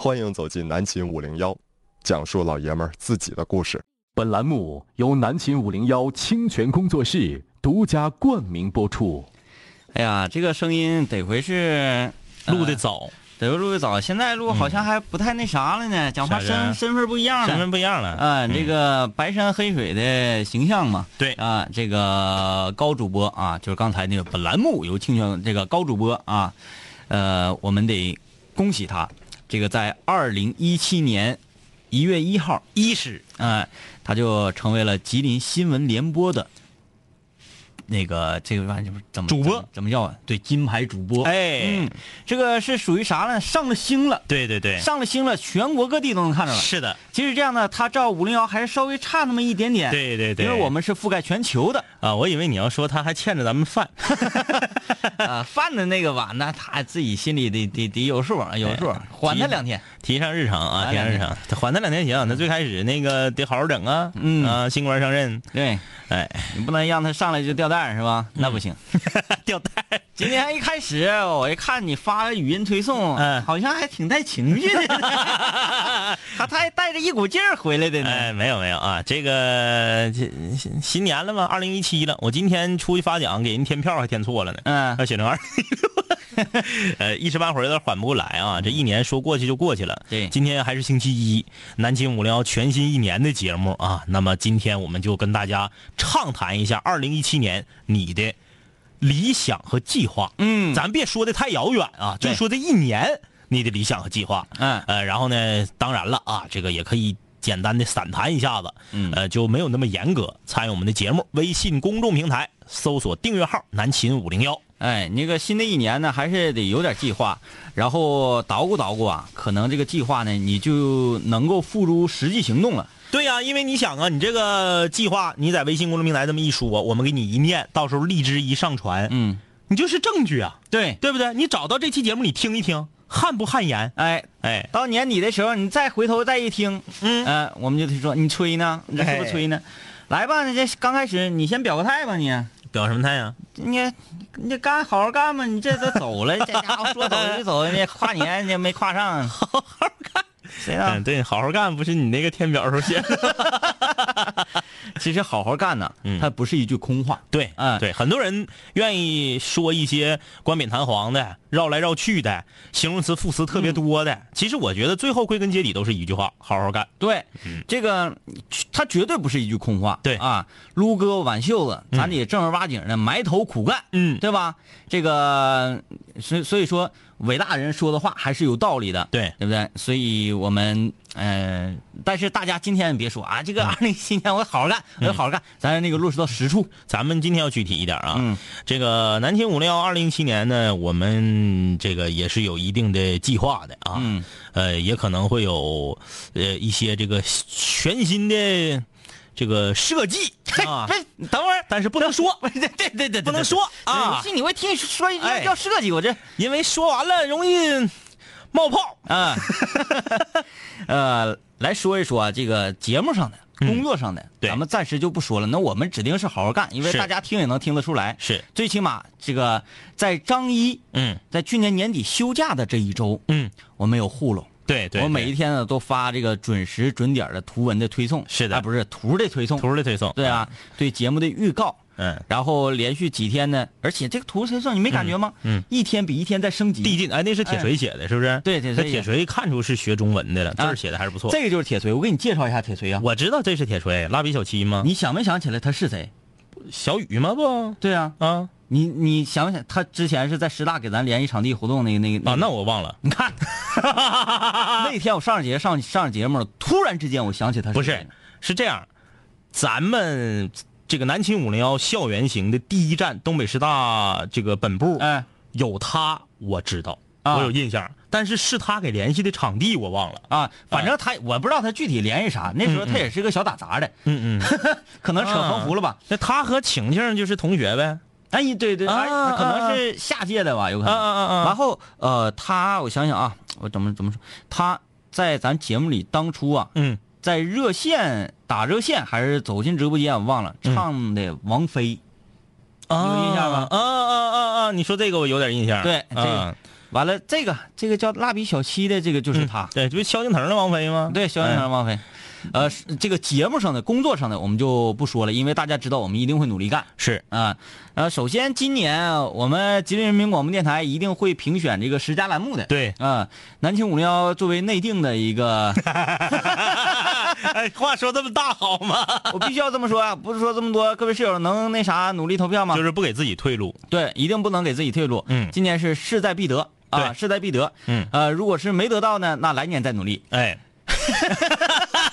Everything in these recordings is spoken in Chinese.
欢迎走进南秦五零幺，讲述老爷们儿自己的故事。本栏目由南秦五零幺清泉工作室独家冠名播出。哎呀，这个声音得回是录的早，得回录的早，现在录好像还不太那啥了呢，讲话身身份不一样了。身份不一样了。啊，这个白山黑水的形象嘛，对啊，这个高主播啊，就是刚才那个本栏目由清泉这个高主播啊，呃，我们得恭喜他，这个在二零一七年一月一号一是哎，他就成为了吉林新闻联播的那个这个玩意儿怎么主播怎么叫啊？对，金牌主播。哎嗯，这个是属于啥呢？上了星了，对对对，上了星了，全国各地都能看着了。是的，其实这样呢，他照五零幺还是稍微差那么一点点。对对对，因为我们是覆盖全球的啊，我以为你要说他还欠着咱们饭，啊，饭的那个碗呢，他自己心里得得得有数，有数，还他两天。提上日程啊，提上日两程，缓他两天行。那最开始那个得好好整啊，嗯。啊，新官上任，对。哎，你不能让他上来就掉蛋是吧？那不行。掉蛋，今天一开始我一看你发的语音推送，嗯。好像还挺带情绪的，他 他还带着一股劲儿回来的呢。哎，没有没有啊，这个这新新年了嘛，二零一七了，我今天出去发奖，给人填票还填错了呢，嗯。要写成二零一六，呃，一时半会儿有点缓不过来啊。这一年说过去就过去了。对今天还是星期一，南京五零幺全新一年的节目啊。那么今天我们就跟大家畅谈一下二零一七年你的理想和计划。嗯咱别说的太遥远啊，就说这一年你的理想和计划。嗯呃，然后呢，当然了啊，这个也可以简单的散谈一下子，嗯呃，就没有那么严格。参与我们的节目，微信公众平台搜索订阅号“南秦五零幺哎，那个新的一年呢，还是得有点计划，然后捣鼓捣鼓啊，可能这个计划呢，你就能够付诸实际行动了。”。对呀、因为你想啊，你这个计划你在微信公众平台这么一说，我们给你一念，到时候荔枝一上传，嗯，你就是证据啊，对，对不对？你找到这期节目，你听一听，汗不汗颜？哎，哎，到年底的时候，你再回头再一听，嗯呃，我们就得说你吹呢，你这是不是吹呢？来吧，你这刚开始你先表个态吧你，表什么态呀？你你干好好干吧，你这都走了，这家伙说走就走，你跨年你没跨上，好好干，谁嗯，呢？对，好好干，不是你那个填表时候写的。其实好好干呢，嗯它不是一句空话，对，嗯对，很多人愿意说一些冠冕堂皇的、绕来绕去的、形容词、副词特别多的。其实我觉得最后归根结底都是一句话：好好干。对，这个它绝对不是一句空话。对啊，撸胳膊挽袖子，咱得正儿八经的埋头苦干，嗯对吧？这个，所所以说，伟大人说的话还是有道理的，对对不对？所以我们，呃，但是大家今天别说啊，这个二零一七年我好好干，我要好好干，咱那个落实到实处。咱们今天要具体一点啊。嗯这个南秦五零幺二零一七年呢，我们这个也是有一定的计划的啊。嗯。呃，也可能会有呃一些这个全新的这个设计啊。不，等会儿，但是不能说，不，对对对对，不能说啊。信你会听说一句哎。要设计，我这。因为说完了容易冒泡。啊，呃，来说一说啊，这个节目上的、工作上的，咱们暂时就不说了。那我们指定是好好干，因为大家听也能听得出来。是，最起码这个在张一嗯。在去年年底休假的这一周，嗯，我没有糊弄。对对，我每一天呢都发这个准时准点的图文的推送，是的啊，不是图的推送，图的推送，对啊，对节目的预告，嗯，然后连续几天呢，而且这个图推送你没感觉吗？嗯嗯一天比一天在升级，递进，哎，那是铁锤写的，是不是？对铁锤写的那铁锤看出是学中文的了，字写的还是不错。这个就是铁锤，我给你介绍一下铁锤啊。我知道这是铁锤，蜡笔小七吗？你想没想起来他是谁？小雨吗？不对啊，啊你你想想他之前是在师大给咱联系场地活动那个那个啊，那我忘了，你看 那天我上着节上上着节目了，突然之间我想起他不是，是这样，咱们这个南秦五零幺校园行的第一站东北师大这个本部，哎，有他我知道，啊我有印象，但是是他给联系的场地我忘了。啊，反正他我不知道他具体联系啥，那时候他也是个小打杂的，嗯嗯，可能扯横幅了吧？那他和晴晴就是同学呗。哎，对对，可能是下届的吧，有可能。啊啊啊啊然后呃，他我想想啊，我怎么怎么说？他在咱节目里当初啊，嗯，在热线打热线还是走进直播间，我忘了，嗯唱的王菲。啊有印象吗啊啊啊啊！你说这个我有点印象。对这个啊完了，这个这个叫蜡笔小七的这个就是他，对，这不萧敬腾的王菲吗？对，萧敬腾、王菲。呃，这个节目上的、工作上的，我们就不说了，因为大家知道我们一定会努力干是，啊。呃，首先今年我们吉林人民广播电台一定会评选这个十佳栏目的。对，啊，南青五零幺作为内定的一个，哎，话说这么大好吗？我必须要这么说啊，不是说这么多，各位室友能那啥努力投票吗？就是不给自己退路。对，一定不能给自己退路。嗯今年是势在必得啊，势在必得。嗯呃，如果是没得到呢，那来年再努力。哎。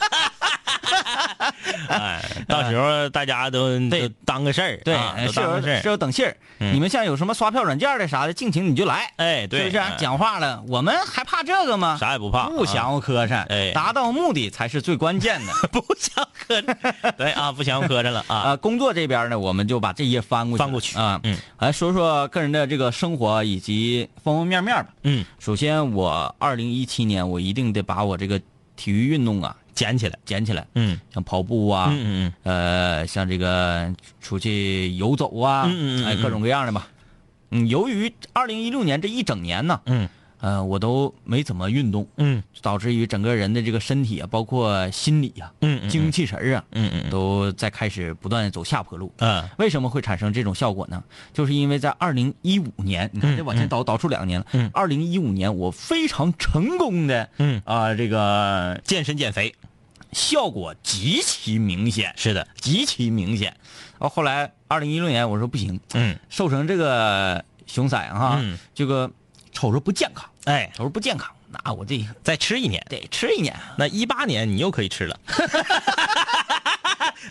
哎，到时候大家都 对都当个事儿，对，啊都室友室当个事儿。友等信儿。嗯你们像有什么刷票软件的啥的，尽情你就来。哎，对，是不是、哎讲话了？我们还怕这个吗？啥也不怕，不想要磕碜，哎达到目的才是最关键的。啊 不想磕碜，对啊，不想磕碜了啊。啊，工作这边呢，我们就把这页翻过去，翻过去啊，嗯，来说说个人的这个生活以及方方面面吧。嗯，首先，我二零一七年我一定得把我这个体育运动啊捡起来，捡起来，嗯。像跑步啊，嗯嗯呃，像这个出去游走啊，嗯嗯嗯哎，各种各样的吧。嗯，由于二零一六年这一整年呢，嗯呃，我都没怎么运动，嗯。导致于整个人的这个身体啊，包括心理啊，嗯嗯精气神儿啊，嗯嗯都在开始不断地走下坡路。嗯。为什么会产生这种效果呢？就是因为在二零一五年，你看嗯这往前倒倒出两年了。嗯。二零一五年我非常成功的嗯，啊、这个健身减肥效果极其明显，是的，极其明显。啊，后来二零一六年我说不行，嗯。瘦成这个熊仔哈，嗯。这个瞅着不健康，哎，瞅着不健康，那我这再吃一年，得吃一年。那一八年你又可以吃了。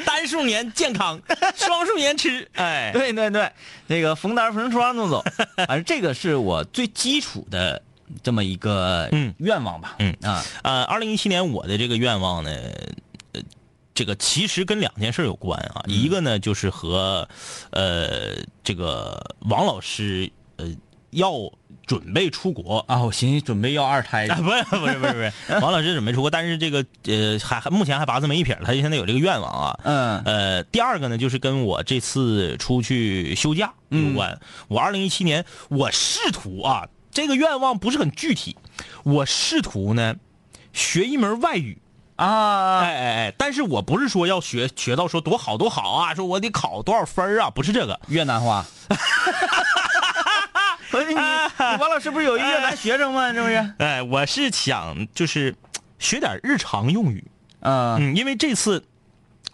单数年健康，双数年吃，哎，对对对，那个逢单逢双弄走，反正这个是我最基础的这么一个嗯。愿望吧。嗯。啊，呃，二零一七年我的这个愿望呢，呃，这个其实跟两件事有关啊。一个呢就是和呃这个王老师呃要准备出国。啊，我寻思准备要二胎啊，不是不是不是不是，王老师准备出国，但是这个呃还还目前还八字没一撇，他现在有这个愿望啊。嗯呃，第二个呢，就是跟我这次出去休假有关。我二零一七年，我试图啊，这个愿望不是很具体，我试图呢学一门外语。啊，哎哎哎！但是我不是说要学学到说多好多好啊，说我得考多少分儿啊，不是这个。越南话。不是你，王老师不是有一个咱学生吗？这不是？哎，我是想就是 学点日常用语。嗯嗯，因为这次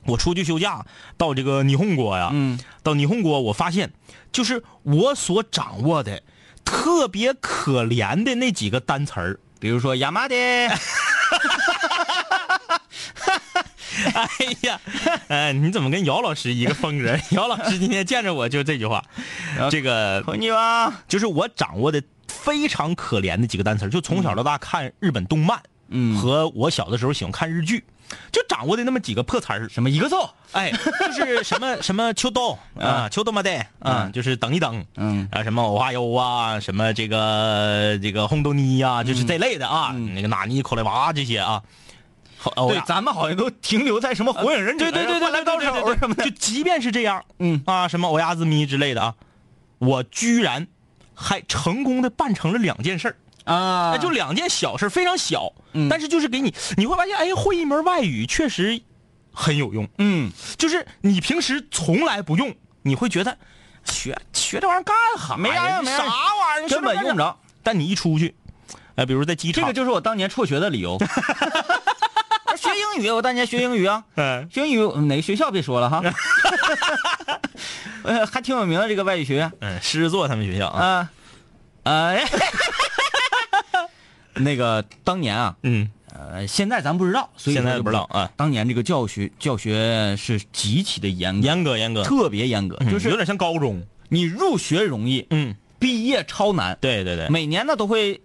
我出去休假到这个霓虹国呀，嗯，到霓虹国，我发现就是我所掌握的特别可怜的那几个单词儿。比如说亚麻的，哎呀，哎，你怎么跟姚老师一个风格？姚老师今天见着我就这句话，这个こんには。就是我掌握的非常可怜的几个单词儿，就从小到大看日本动漫，嗯和我小的时候喜欢看日剧，就掌握的那么几个破词儿。什么一个奏？哎，就是什么什么秋豆啊，秋豆嘛的啊，嗯就是等一等，嗯啊，什么偶花优啊，什么这个这个红豆泥呀，就是这类的啊，嗯那个哪尼口雷娃这些啊。 对，咱们好像都停留在什么火影忍者、对对对对灌篮高手什么的。就即便是这样，嗯啊，什么欧亚子咪之类的啊，我居然还成功的办成了两件事儿。啊那，就两件小事，非常小，嗯但是就是给你，你会发现，哎，会一门外语确实很有用。嗯，就是你平时从来不用，你会觉得学学这玩意儿干哈？没啥用没啥啥玩意儿，根本用不着。但你一出去，哎，比如在机场，这个就是我当年辍学的理由。我学英语，我当年学英语啊，嗯 学英语嗯哪个学校别说了哈，呃，还挺有名的这个外语学院。嗯，狮子座他们学校啊，啊，呃，那个当年啊，嗯，呃，现在咱不知道，所以现在不知道啊。当年这个教学教学是极其的严格，严格严格，特别严格，就是嗯有点像高中，你入学容易，嗯，毕业超难。对对对，每年呢都会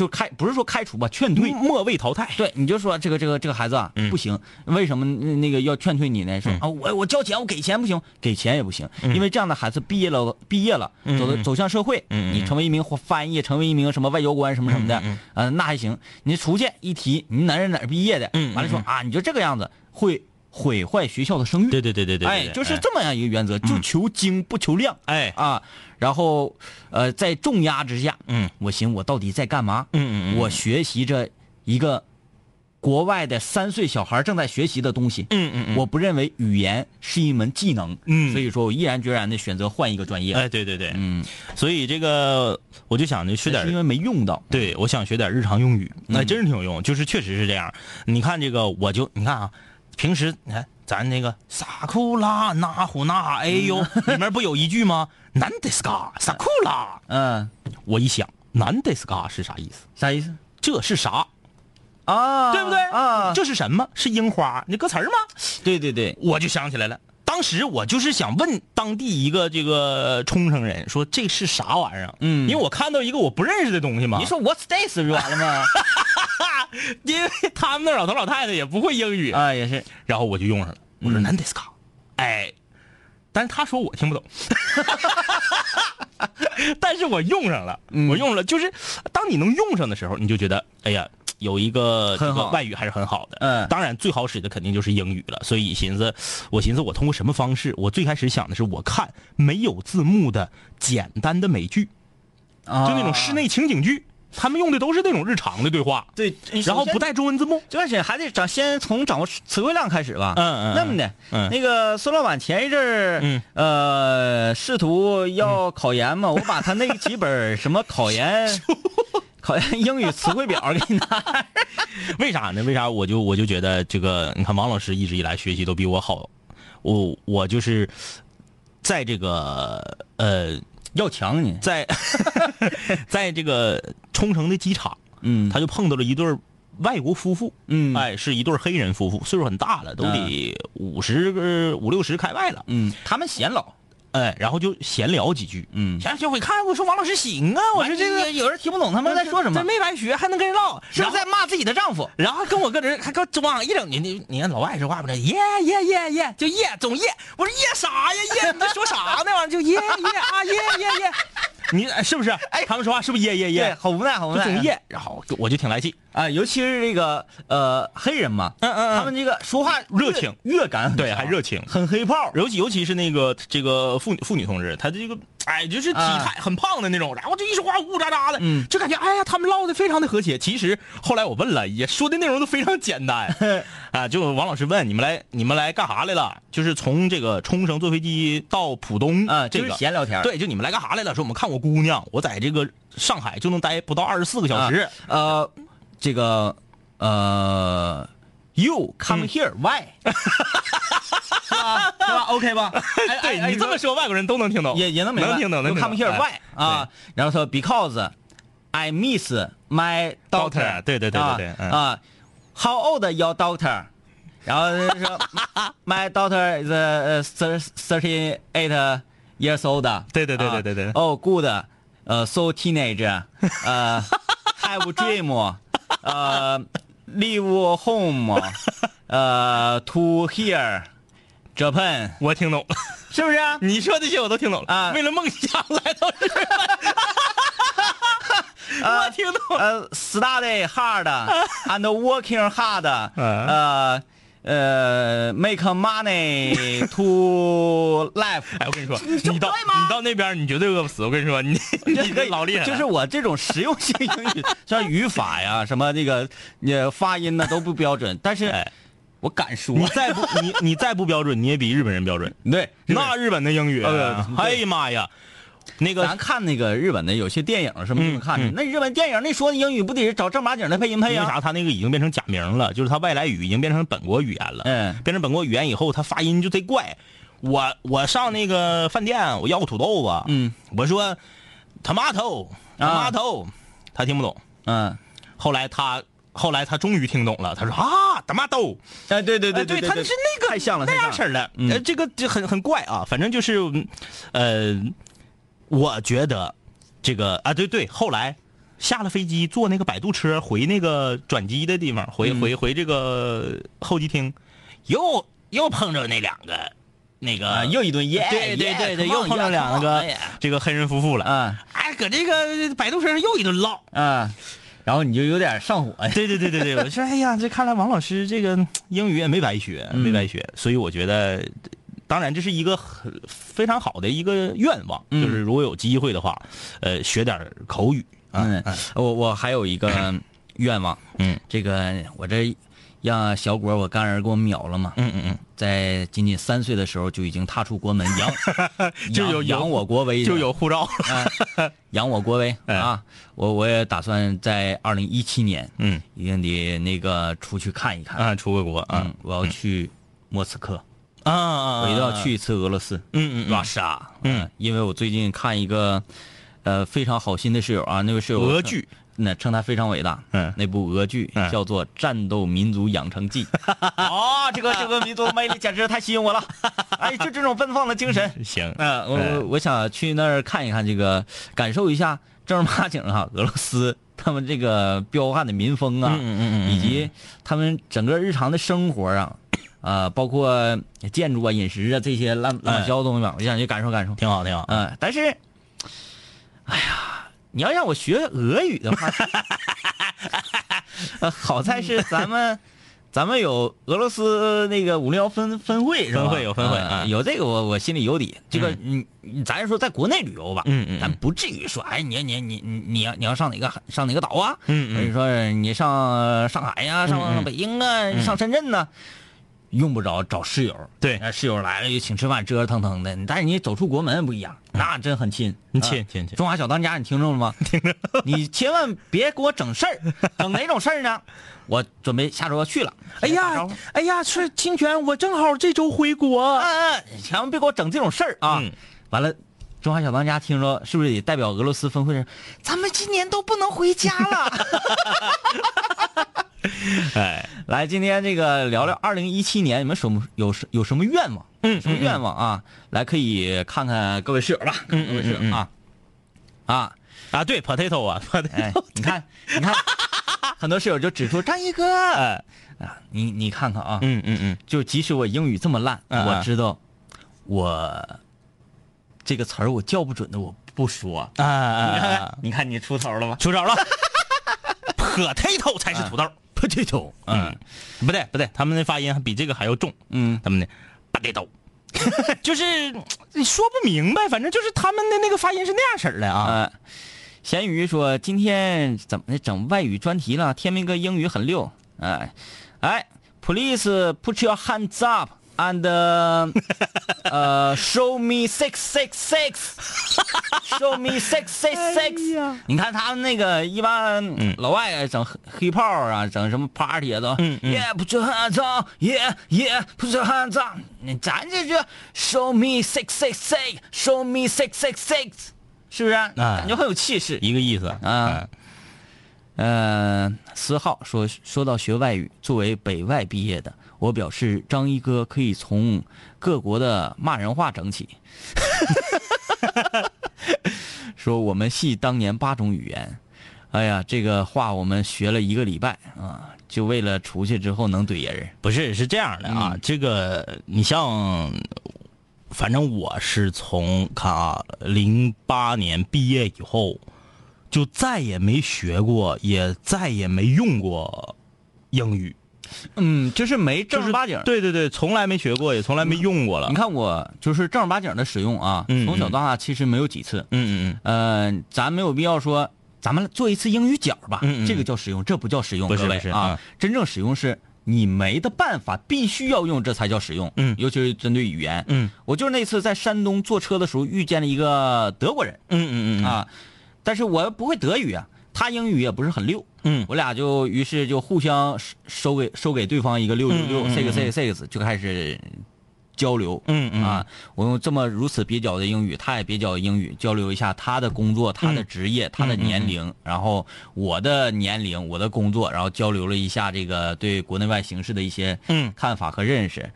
就开，不是说开除吧，劝退。末位淘汰，对，你就说这个这个这个孩子啊、嗯。不行，为什么那那个要劝退你呢？说、嗯。啊，我我交钱，我给钱不行，给钱也不行，嗯。因为这样的孩子毕业了，毕业了，走的走向社会，你成为一名翻译，成为一名什么外交官什么什么的，呃，那还行。你出去一提你哪儿哪儿毕业的，完了说啊，你就这个样子会毁坏学校的声誉。对对对对对，哎，就是这么样一个原则，就求精不求量。哎啊，然后呃，在重压之下，嗯我寻我到底在干嘛？嗯嗯嗯我学习着一个国外的三岁小孩正在学习的东西。嗯嗯嗯，我不认为语言是一门技能。嗯所以说我毅然决然的选择换一个专业。哎对对对，嗯，所以这个我就想着学点是因为没用到。对，我想学点日常用语，那嗯真是挺有用，就是确实是这样。你看这个，我就你看啊，平时你看咱那个萨库拉那呼那哎呦，里面不有一句吗？南德斯嘎萨库拉，嗯，我一想，南德斯嘎是啥意思？啥意思？这是啥？啊，对不对？啊，这是什么？是樱花？那歌词儿吗？对对对，我就想起来了。当时我就是想问当地一个这个冲绳人，说这是啥玩意儿？嗯因为我看到一个我不认识的东西嘛。你说 What's this 不就完了吗？因为他们那老头老太太也不会英语，啊，也是。然后我就用上了。我说嗯南德斯卡，哎，但是他说我听不懂，但是我用上了，嗯我用了，就是当你能用上的时候，你就觉得哎呀。有一个外语还是很好的，嗯当然最好使的肯定就是英语了。所以寻思，我寻思我通过什么方式？我最开始想的是，我看没有字幕的简单的美剧，啊就那种室内情景剧，他们用的都是那种日常的对话，对，然后不带中文字幕。这段时间还得掌先从掌握词汇量开始吧。嗯嗯嗯那么的，嗯那个孙老板前一阵儿，嗯呃，试图要考研嘛，我把他那几本什么考研 考研英语词汇表给你拿。为啥呢？为啥我就我就觉得这个，你看王老师一直以来学习都比我好，我我就是在这个呃，要强你，在 在这个冲绳的机场，嗯。他就碰到了一对儿外国夫妇，嗯。哎，是一对儿黑人夫妇，岁数很大了，都得五十个五六十开外了，嗯，他们显老，哎，然后就闲聊几句，嗯。闲聊我一看，我说王老师行啊，我说这个有人听不懂他们在说什么。这，没白学，还能跟人唠，是然后是在骂自己的丈夫？然后跟我搁这还跟我往一整，你你你看老外说话不是耶耶耶耶，就耶总耶，我说耶啥呀耶，你在说啥呢？玩意儿就耶耶啊耶耶耶，你哎是不是？哎，他们说话是不是耶耶对，耶？好无奈，好无奈。就总耶，然后我就挺来气，啊，尤其是这个呃黑人嘛，嗯嗯嗯他们这个说话热情乐感很对，还热情。很黑炮。尤其尤其是那个这个妇女妇女同志，她这个哎就是体啊态很胖的那种，然后就一说话呜呜喳喳的，嗯就感觉哎呀他们唠的非常的和谐。其实后来我问了，也说的内容都非常简单 啊。就王老师问你们来你们来干啥来了？就是从这个冲绳坐飞机到浦东啊这个闲聊天对，就你们来干啥来了？说我们看我姑娘，我在这个上海就能待不到二十四个小时。啊呃，这个呃 ，You come 嗯 here why？是吧？是吧？OK 吧？哎哎哎对你这么说，外国人都能听懂，也也能明白，能听懂，能 You 听 come 懂 here 哎 why？啊，然后说 Because I miss my Daughter， daughter。对对对对对啊嗯啊，How old your daughter？然后说 My daughter is uh, thirty eight years old。对对对对对对哦，good，呃，so teenage，呃，have dream，呃 ，leave home，呃，to here。Japan 我听懂了。是不是啊？你说这些我都听懂了啊为了梦想来到日本，我听懂了。呃，study hard and working hard，呃呃，make money to life。哎，我跟你说，你到你到那边，你绝对饿不死。我跟你说，你 你这老厉害，就是我这种实用性英语，像语法呀、什么那个呃发音呢都不标准，但是哎我敢说。你再不你你再不标准，你也比日本人标准。对，那日本的英语，呃哎呀妈呀，那个咱看那个日本的有些电影什么看的，那日本电影那说的英语不得是找正儿八经的配音配啊？为啥？他那个已经变成假名了，就是他外来语已经变成本国语言了。嗯变成本国语言以后，他发音就贼怪。我我上那个饭店，我要个土豆子，嗯，我说 tomato 啊 tomato，他听不懂。嗯，后来他后来他终于听懂了，他说啊，tomato，哎，对对对哎对，对，他是那个太像了，那样式的，嗯呃，这个就很很怪啊，反正就是，嗯呃，我觉得这个啊，对对，后来下了飞机坐那个摆渡车回那个转机的地方，回嗯。回回这个候机厅，又又碰着那两个那个啊，又一顿耶，对对对对，又碰着两个这个黑人夫妇了，嗯。哎，搁这个摆渡车上又一顿唠，嗯，然后你就有点上火。对对对对对，我说哎呀，这看来王老师这个英语也没白学，嗯没白学，所以我觉得，当然这是一个很非常好的一个愿望，嗯。就是如果有机会的话，呃，学点口语啊，嗯，我我还有一个 愿望，嗯，这个我这让小果我干儿给我秒了嘛，嗯嗯嗯，在仅仅三岁的时候就已经踏出国门，扬 就有扬扬我国威，就有护照，扬我国威哎。啊！我我也打算在二零一七年，嗯。一定得那个出去看一看。啊，出个国啊。嗯，我要去莫斯科，啊啊，我一定要去一次俄罗斯，嗯嗯嗯。Russia，嗯，因为我最近看一个呃非常好心的室友啊，那位室友俄剧，那称他非常伟大，嗯。那部俄剧嗯。叫做《战斗民族养成记》，哦，这个这个民族魅力简直太吸引我了，哎，就这种奔放的精神，行，嗯，我哎。我我想去那儿看一看，这个感受一下正儿八经哈俄罗斯他们这个彪悍的民风啊，嗯嗯嗯嗯。以及他们整个日常的生活啊，啊、包括建筑啊、饮食啊这些乱乱七八糟的东西吧，我想去感受感受。挺好挺好，嗯、但是，哎呀，你要让我学俄语的话，呃，好在是咱们。咱们有俄罗斯那个五零幺分分会是吧？分会有分会嗯啊有这个我我心里有底。这个你你咱说在国内旅游吧，嗯嗯嗯咱不至于说，哎，你你你你你要你要上哪个上哪个岛啊？嗯嗯或者说你上上海呀、嗯上嗯北京啊，上深圳呢，用不着找室友。对呃室友来了就请吃饭，折折腾腾的。但是你走出国门不一样，那真很亲。亲亲亲中华小当家，你听着了吗？听着。你千万别给我整事儿，整哪种事儿呢？我准备下周要去了。哎呀，哎呀，是清泉，我正好这周回国。嗯嗯，千万别给我整这种事儿啊！嗯完了，中华小当家听说是不是也代表俄罗斯分会人？咱们今年都不能回家了。哎，来，今天这个聊聊二零一七年，你们什么有什有什么愿望？嗯什么愿望啊？来，可以看看各位室友吧，嗯各位室友啊啊！啊，对，potato 啊哎，potato，，你看，你看，很多室友就指出张一哥，哎，啊，你你看看啊，嗯嗯嗯，就即使我英语这么烂，我知道我这个词儿我叫不准的，我不说。啊啊你看 你看你出头了吗出招了，potato 才是土豆。？potato，嗯，不对不对，他们的发音还比这个还要重。嗯，他们的 potato，就是你说不明白，反正就是他们的那个发音是那样式儿的啊。呃，咸鱼说今天怎么的整外语专题了？天明哥英语很溜，哎、哎，Please put your hands up and 呃、show me six six six，show me six six six。你看他们那个一般老外整黑炮啊，整什么 party 啊都，嗯嗯 Yeah put your hands up，Yeah Yeah put your hands up。你咱这就 show me six six six，show me six six six。是不是？感觉很有气势。一个意思啊。呃，四号说说到学外语，作为北外毕业的，我表示张一哥可以从各国的骂人话整起。说我们系当年八种语言，哎呀，这个话我们学了一个礼拜啊，就为了出去之后能怼人。不是是这样的啊，这个你像，反正我是从看啊，零八年毕业以后，就再也没学过，也再也没用过英语，嗯，就是没正儿八经。对对对，从来没学过，也从来没用过了。你看我就是正儿八经的使用啊，嗯从小到大其实没有几次。嗯嗯嗯呃，咱没有必要说，咱们做一次英语角吧，嗯嗯这个叫使用，这不叫使用，不是啊，真正使用是你没的办法，必须要用，这才叫使用。嗯尤其是针对语言。嗯我就是那次在山东坐车的时候遇见了一个德国人嗯嗯嗯啊，但是我不会德语啊，他英语也不是很溜。嗯。我俩就于是就互相收收给收给对方一个六六六 six six six 就开始交流。嗯嗯。啊，我用这么如此蹩脚的英语，他也蹩脚的英语交流一下他的工作、他嗯的职业、他的年龄，然后我的年龄、我的工作，然后交流了一下这个对国内外形势的一些嗯。看法和认识，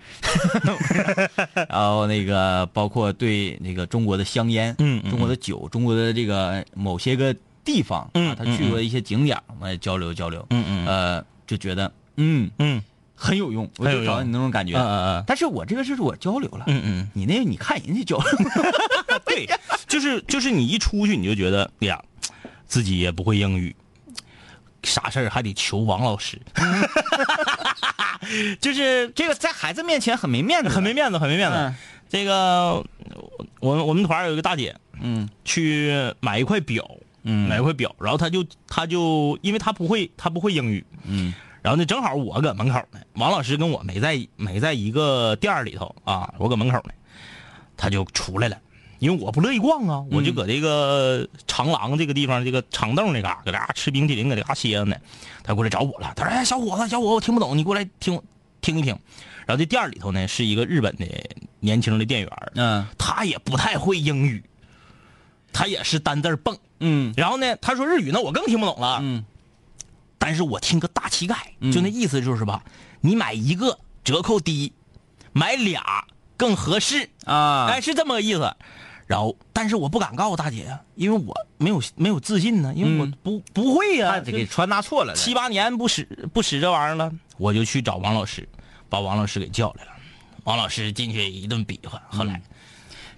然后那个包括对那个中国的香烟、嗯嗯。中国的酒、中国的这个某些个地方嗯啊，他去过一些景点儿，我们也交流交流，嗯嗯。呃，就觉得嗯嗯。很有用，我就找到你那种感觉，嗯嗯嗯。但是我这个是我交流了，嗯嗯，你那你看人家交流，对，就是就是你一出去你就觉得，哎呀，自己也不会英语，啥事儿还得求王老师，就是这个在孩子面前很没面子，很没面子，很没面子。嗯。这个我我们团有一个大姐嗯。去买一块表，嗯买一块表，然后他就他就因为他不会他不会英语，嗯然后呢正好我搁门口呢，王老师跟我没在没在一个店儿里头啊，我搁门口呢，他就出来了。因为我不乐意逛啊，我就搁这个长廊这个地方，这个长凳那嘎、搁这嘎吃冰淇淋，搁这嘎歇着呢。他过来找我了，他说：“哎，小伙子，小伙子，我听不懂，你过来听听一听。”然后这店儿里头呢是一个日本的年轻的店员儿，嗯他也不太会英语，他也是单字儿蹦。嗯。然后呢，他说日语，那我更听不懂了。嗯。但是我听个大乞丐，就那意思就是吧，你买一个折扣低，买俩更合适，啊，哎，是这么个意思。然后，但是我不敢告诉大姐呀，因为我没有没有自信呢，因为我不、不会呀、给传达错了，七八年不使不使这玩意儿了，我就去找王老师，把王老师给叫来了。王老师进去一顿比划，后来、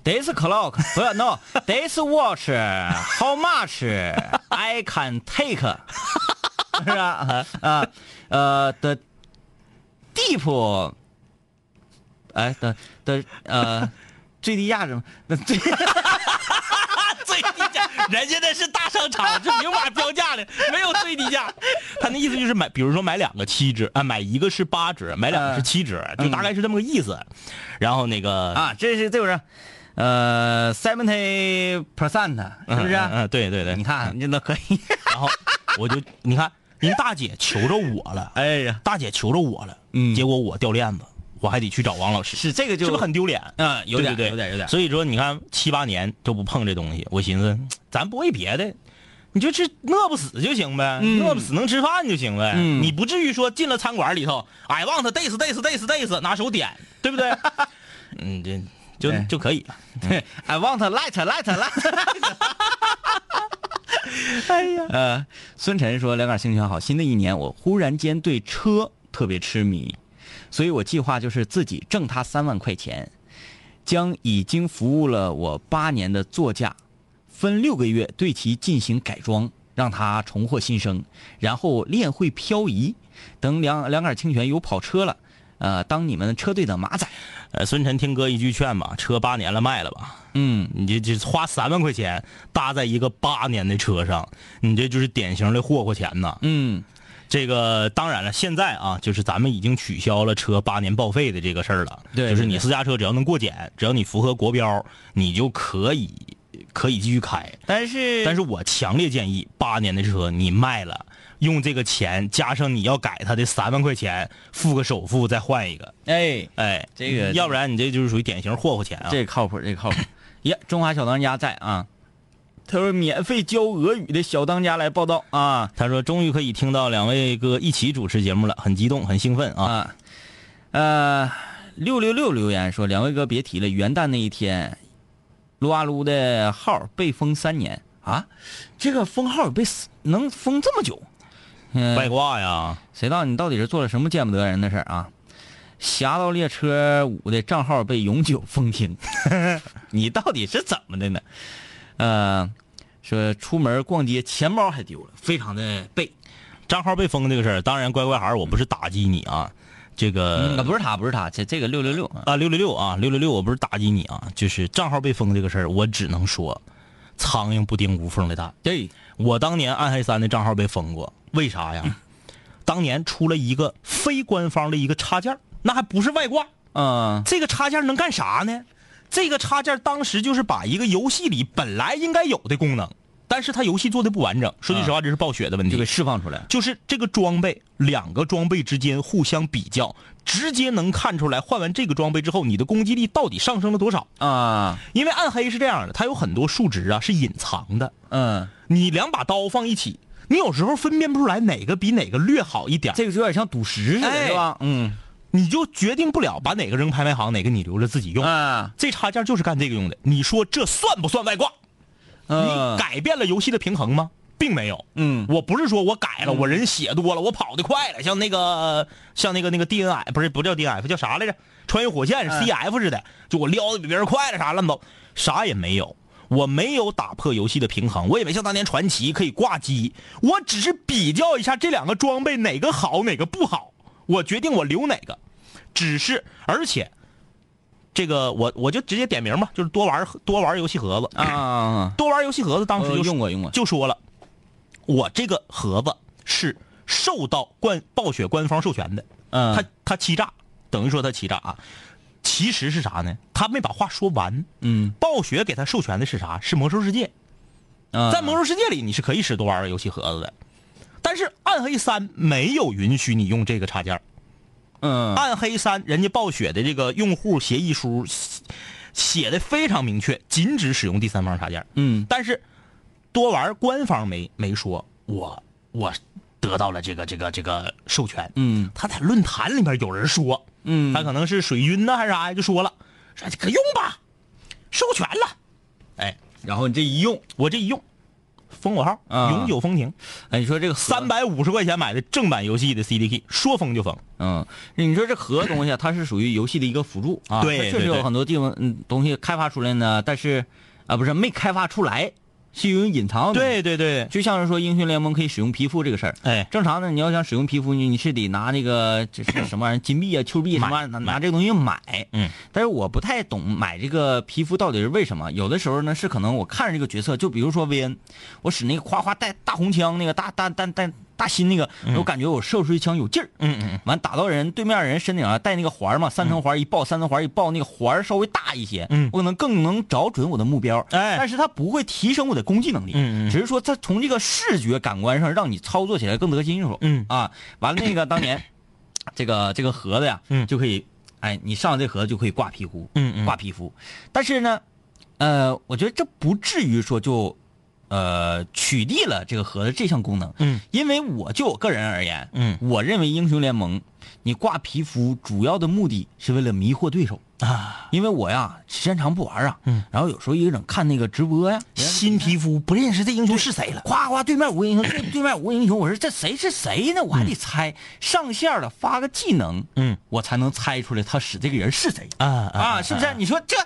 This clock 不要 no This watch how much I can take 是吧？啊呃的 deep 哎的的呃最低价值那最 最低价，人家那是大商场，这明码标价的，没有最低价。他那意思就是买，比如说买两个七折啊，买一个是八折，买两个是七折，就大概是这么个意思。然后那个啊这是这就是呃 seventy percent 是不是？嗯，嗯对对对，你看你那可以。然后我就你看，人大姐求着我了，哎呀，大姐求着我了，嗯结果我掉链子，我还得去找王老师，是这个就是不是很丢脸？嗯有点对对对有点有点所以说，你看七八年都不碰这东西，我寻思，咱不为别的，你就吃饿不死就行呗，饿不死能吃饭就行呗，嗯你不至于说进了餐馆里头，I want this this this this，拿手点，对不对？嗯，这就就可以了。对，I want light light light。哎呀，呃，孙晨说：“两杆清泉好，新的一年我忽然间对车特别痴迷，所以我计划就是自己挣他三万块钱，将已经服务了我八年的座驾，分六个月对其进行改装，让它重获新生，然后练会漂移。等两两杆清泉有跑车了，呃，当你们车队的马仔。呃，孙晨听哥一句劝吧，车八年了卖了吧。嗯，你这这花三万块钱搭在一个八年的车上，你这就是典型的霍霍钱呐。嗯，这个当然了，现在啊，就是咱们已经取消了车八年报废的这个事儿了。对就是你私家车只要能过检，只要你符合国标，你就可以可以继续开。但是但是我强烈建议，八年的车你卖了，用这个钱加上你要改它的三万块钱，付个首付再换一个。哎，哎，这个要不然你这就是属于典型霍霍钱啊。这个靠谱，这个靠谱。呀，中华小当家在啊。他说免费教俄语的小当家来报道啊他说：“终于可以听到两位哥一起主持节目了，很激动，很兴奋啊！啊，呃，六六六留言说两位哥别提了，元旦那一天，撸啊撸的号被封三年啊，这个封号被能封这么久？嗯，外挂呀，谁知道你到底是做了什么见不得人的事儿啊？侠盗猎车五的账号被永久封停，你到底是怎么的呢？呃，说出门逛街钱包还丢了，非常的背。账号被封这个事儿，当然乖乖孩儿，我不是打击你啊，这个、啊，不是他，不是他，这这个六六六啊，啊六六六啊六六六，我不是打击你啊，就是账号被封这个事儿，我只能说，苍蝇不叮无缝的蛋。对，我当年暗黑三的账号被封过，为啥呀？当年出了一个非官方的一个插件那还不是外挂，嗯这个插件能干啥呢？这个插件当时就是把一个游戏里本来应该有的功能，但是它游戏做的不完整。说句实话，这是暴雪的问题。就给释放出来。就是这个装备，两个装备之间互相比较，直接能看出来换完这个装备之后，你的攻击力到底上升了多少。啊，因为暗黑是这样的，它有很多数值啊是隐藏的，嗯，你两把刀放一起，你有时候分辨不出来哪个比哪个略好一点，这个就有点像赌石似的，哎是吧？嗯你就决定不了把哪个扔拍卖行，哪个你留着自己用。啊，这插件就是干这个用的。你说这算不算外挂？嗯你改变了游戏的平衡吗？并没有。嗯我不是说我改了，我人血多了，我跑得快了，像那个像那个那个 D N F 不是不叫 D N F 叫啥来着？穿越火线是 C F 似的，就我撩的比别人快了啥乱糟，啥也没有。我没有打破游戏的平衡，我也没像当年传奇可以挂机，我只是比较一下这两个装备哪个好哪个不好，我决定我留哪个。只是而且，这个我我就直接点名吧，就是多玩多玩游戏盒子啊，多玩游戏盒子当时就呃用过用过就说了，我这个盒子是受到官暴雪官方授权的，嗯他他欺诈，等于说他欺诈啊。其实是啥呢？他没把话说完。嗯暴雪给他授权的是啥？是魔兽世界。嗯，在魔兽世界里，你是可以使多玩游戏盒子的，但是暗黑三没有允许你用这个插件儿。嗯。暗黑三，人家暴雪的这个用户协议书写写的非常明确，禁止使用第三方插件。嗯。但是多玩官方没没说，我我得到了这个这个这个授权。嗯。他在论坛里面有人说，嗯。他可能是水军呢还是啥呀，就说了，说可用吧，授权了。哎，然后你这一用，我这一用，封我号，啊永久封停。哎，你说这个三，百五十块钱买的正版游戏的 CDK，说封就封。嗯，你说这核东西啊，它是属于游戏的一个辅助啊，确实有很多地方嗯东西开发出来呢，但是啊不是没开发出来，是有隐藏的。，对对对，就像是说英雄联盟可以使用皮肤这个事儿，哎，正常的你要想使用皮肤，你你是得拿那个这是什么玩意儿金币啊、Q 币什么拿拿这个东西买。嗯，但是我不太懂买这个皮肤到底是为什么。有的时候呢是可能我看着这个角色，就比如说薇恩，我使那个夸夸带大红枪那个大大大大大心那个，我感觉我射出去枪有劲儿。嗯嗯完打到人对面人身顶上带那个环嘛，三层环一爆，三层环一爆，那个环儿稍微大一些，嗯我可能更能找准我的目标。哎但是它不会提升我的攻击能力，嗯嗯只是说它从这个视觉感官上让你操作起来更得心应手。嗯啊，完了那个当年 这个这个盒子呀，嗯就可以，哎，你上这盒子就可以挂皮肤，嗯嗯挂皮肤。但是呢，呃，我觉得这不至于说就。呃，取缔了这个盒子这项功能，嗯，因为我就我个人而言，嗯。我认为英雄联盟，你挂皮肤主要的目的是为了迷惑对手，啊，因为我呀时间长不玩啊，嗯，然后有时候一个整看那个直播呀，新皮肤不认识这英雄是谁了。夸夸对面五个英雄，对 对面无英雄，我说这谁是谁呢？我还得猜，上线了发个技能，嗯。我才能猜出来他使这个人是谁。啊啊，是不是？你说这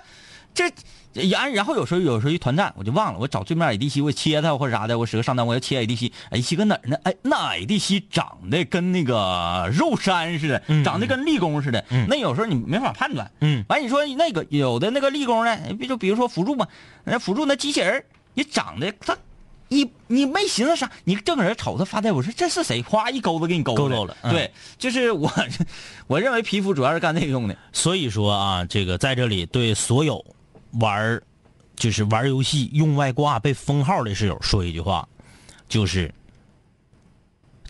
这。然然后有时候有时候一团战我就忘了，我找对面 ADC 我切他或者啥的，我使个上单我要切 ADC，ADC 搁哪儿呢？哎，那 ADC 长得跟那个肉山似的，嗯长得跟立功似的，嗯那有时候你没法判断。嗯完你说那个有的那个立功呢，比就比如说辅助嘛，那辅助那机器人儿你长得他你你没寻思啥，你正搁这瞅他发呆，我说这是谁？哗一钩子给你勾勾着了嗯对，就是我 我认为皮肤主要是干这个用的。所以说啊，这个在这里对所有玩儿就是玩游戏用外挂被封号的室友说一句话，就是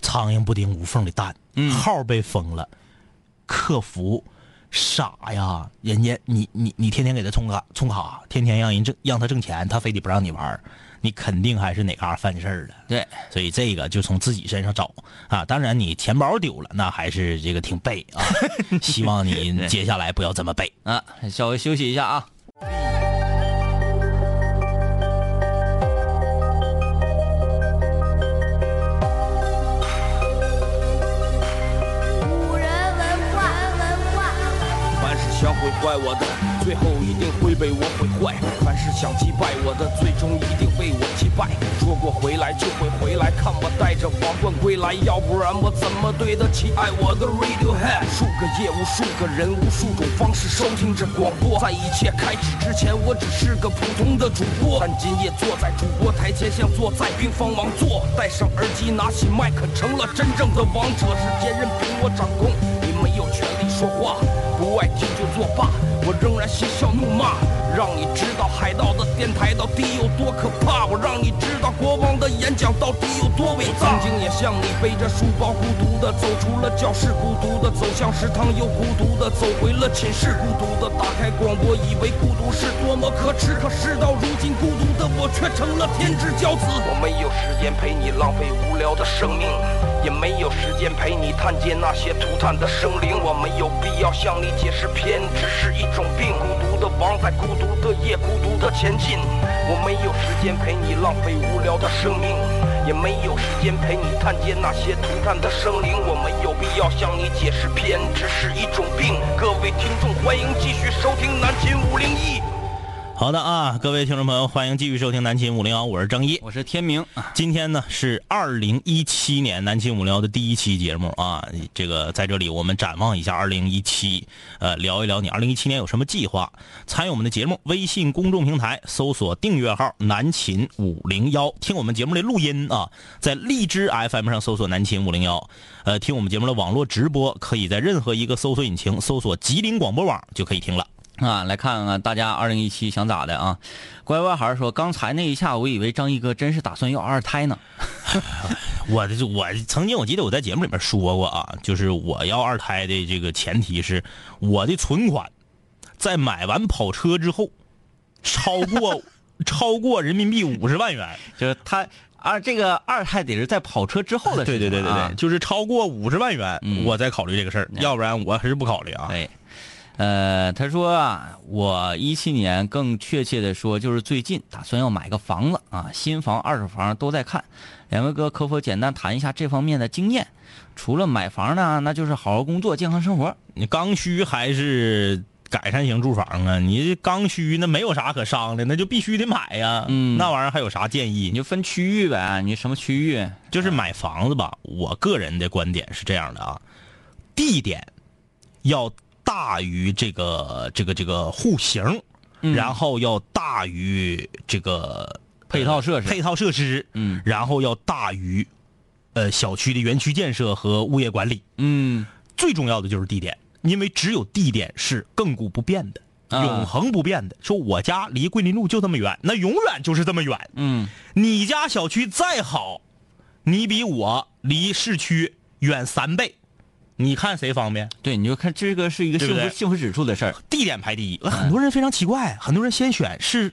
苍蝇不叮无缝的蛋，嗯号被封了，客服傻呀，人家你你你天天给他充卡充卡，天天让人挣让他挣钱，他非得不让你玩儿，你肯定还是哪嘎犯事儿了。对，所以这个就从自己身上找啊。当然，你钱包丢了，那还是这个挺背啊。希望你接下来不要这么背。啊，稍微休息一下啊。古人文化，文化。凡是想毁坏我的，最后被我毁坏；凡是想击败我的，最终一定被我击败。说过回来就会回来，看我带着皇冠归来，要不然我怎么对得起爱我的 Radiohead？数个夜，无数个人，无数种方式收听着广播。在一切开始之前，我只是个普通的主播，但今夜坐在主播台前，像坐在冰封王座。戴上耳机，拿起麦克，成了真正的王者。世界任凭我掌控，你没有权利说话。不爱听就作罢，我仍然嬉笑怒骂，到底有多可怕，我让你知道国王的演讲到底有多伟大。曾经也像你背着书包孤独的走出了教室，孤独的走向食堂，又孤独的走回了寝室，孤独的打开广播，以为孤独是多么可耻，可事到如今，孤独的我却成了天之骄子。我没有时间陪你浪费无聊的生命。也没有时间陪你探见那些涂炭的生灵，我没有必要向你解释偏执是一种病。孤独的王在孤独的夜，孤独的前进。我没有时间陪你浪费无聊的生命，也没有时间陪你探见那些涂炭的生灵。我没有必要向你解释偏执是一种病。各位听众，欢迎继续收听南秦五零一。好的啊，各位听众朋友，欢迎继续收听南秦五零幺，我是张一。我是天明啊，今天呢是二零一七年南秦五零幺的第一期节目啊，这个在这里我们展望一下二零一七，呃，聊一聊你二零一七年有什么计划。参与我们的节目，微信公众平台搜索订阅号“南秦五零幺”，听我们节目的录音啊，在荔枝 FM 上搜索“南秦五零幺”，呃，听我们节目的网络直播，可以在任何一个搜索引擎搜索“吉林广播网”就可以听了。啊，来看看大家二零一七想咋的啊？乖乖孩儿说，刚才那一下，我以为张毅哥真是打算要二胎呢。我的我曾经我记得我在节目里面说过啊，就是我要二胎的这个前提是我的存款在买完跑车之后超过 超过人民币五十万元。就是他二这个二胎得是在跑车之后的事情、啊。对对对对对，就是超过五十万元，嗯我再考虑这个事儿，要不然我还是不考虑啊。对，呃，他说啊，我一七年更确切的说，就是最近打算要买个房子啊，新房、二手房都在看。两位哥可否简单谈一下这方面的经验？除了买房呢，那就是好好工作、健康生活。你刚需还是改善型住房啊？你这刚需那没有啥可商量，那就必须得买呀。嗯那玩意儿还有啥建议你？就分区域呗，你什么区域？就是买房子吧，我个人的观点是这样的啊，地点要大于这个这个这个户型，嗯。然后要大于这个配套设施。配套设施，嗯。然后要大于呃小区的园区建设和物业管理。嗯。最重要的就是地点，因为只有地点是亘古不变的。啊。永恒不变的，说我家离桂林路就这么远，那永远就是这么远。嗯。你家小区再好，你比我离市区远三倍，你看谁方便？对，你就看这个是一个幸福幸福指数的事儿。地点排第一。很多人非常奇怪，很多人先选是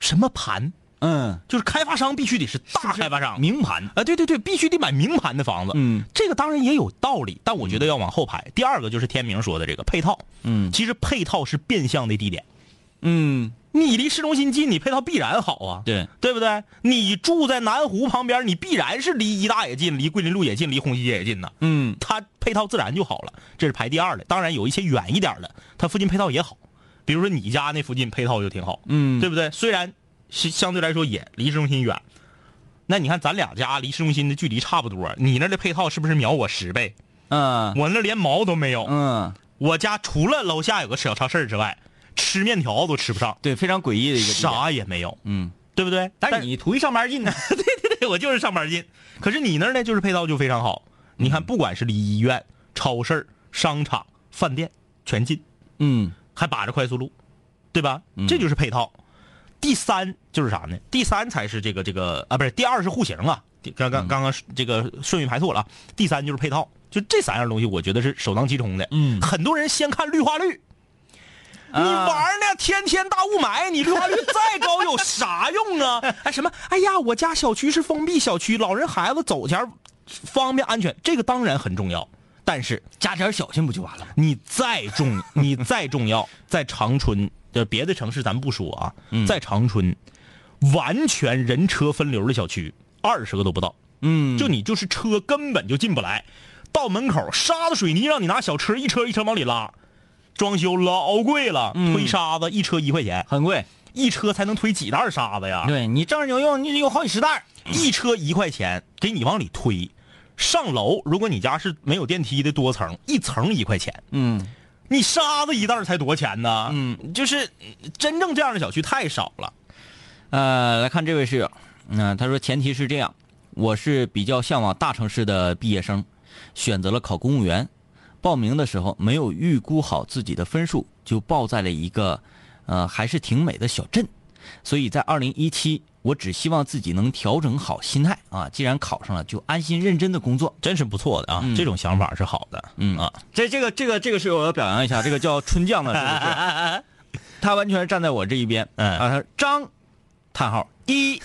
什么盘？嗯，就是开发商必须得是大开发商，名盘。啊，对对对，必须得买名盘的房子。嗯，这个当然也有道理，但我觉得要往后排。第二个就是天明说的这个配套，嗯其实配套是变相的地点。嗯，你离市中心近，你配套必然好啊，对，对不对？你住在南湖旁边，你必然是离一大也近，离桂林路也近，离红旗街也近呢。嗯它配套自然就好了，这是排第二的。当然有一些远一点的，它附近配套也好，比如说你家那附近配套就挺好，嗯对不对？虽然是相对来说也离市中心远，那你看咱俩家离市中心的距离差不多，你那儿的配套是不是秒我十倍？嗯我那连毛都没有，嗯，我家除了楼下有个小超市之外，吃面条都吃不上，对，非常诡异的一个。啥也没有，嗯，对不对？但是你图一上班近呢。对对对，我就是上班近。可是你那儿呢，就是配套就非常好。你看，不管是离医院、超市、商场、饭店，全近，嗯还把着快速路，对吧？这就是配套。第三就是啥呢？第三才是这个这个啊，不是第二是户型啊。刚刚刚刚这个顺序排错了啊。第三就是配套，就这三样东西，我觉得是首当其冲的。嗯很多人先看绿化率。你啊玩呢？天天大雾霾，你绿化率再高有啥用啊？哎，什么？哎呀，我家小区是封闭小区，老人孩子走前方便安全，这个当然很重要。但是加点小心不就完了吗？你再重，你再重要，在长春，呃，别的城市咱不说啊，在长春，完全人车分流的小区，二十个都不到。嗯就你就是车根本就进不来，到门口沙子水泥让你拿小车一车一车往里拉，装修老贵了，推沙子一车一块钱，很贵。一车才能推几袋沙子呀？对你正儿扭用，你得有好几十袋。一车一块钱给你往里推，上楼如果你家是没有电梯的多层，一层一块钱，嗯你沙子一袋才多少钱呢？嗯，就是嗯真正这样的小区太少了。呃，来看这位室友，嗯、他说前提是这样，我是比较向往大城市的毕业生，选择了考公务员。报名的时候没有预估好自己的分数，就报在了一个，呃，还是挺美的小镇。所以在二零一七，我只希望自己能调整好心态啊，既然考上了，就安心认真的工作。真是不错的啊，这种想法是好的。嗯啊，这这个这个这个是我要表扬一下，这个叫春酱的，是不是？他完全站在我这一边。嗯啊，他说张，叹号一，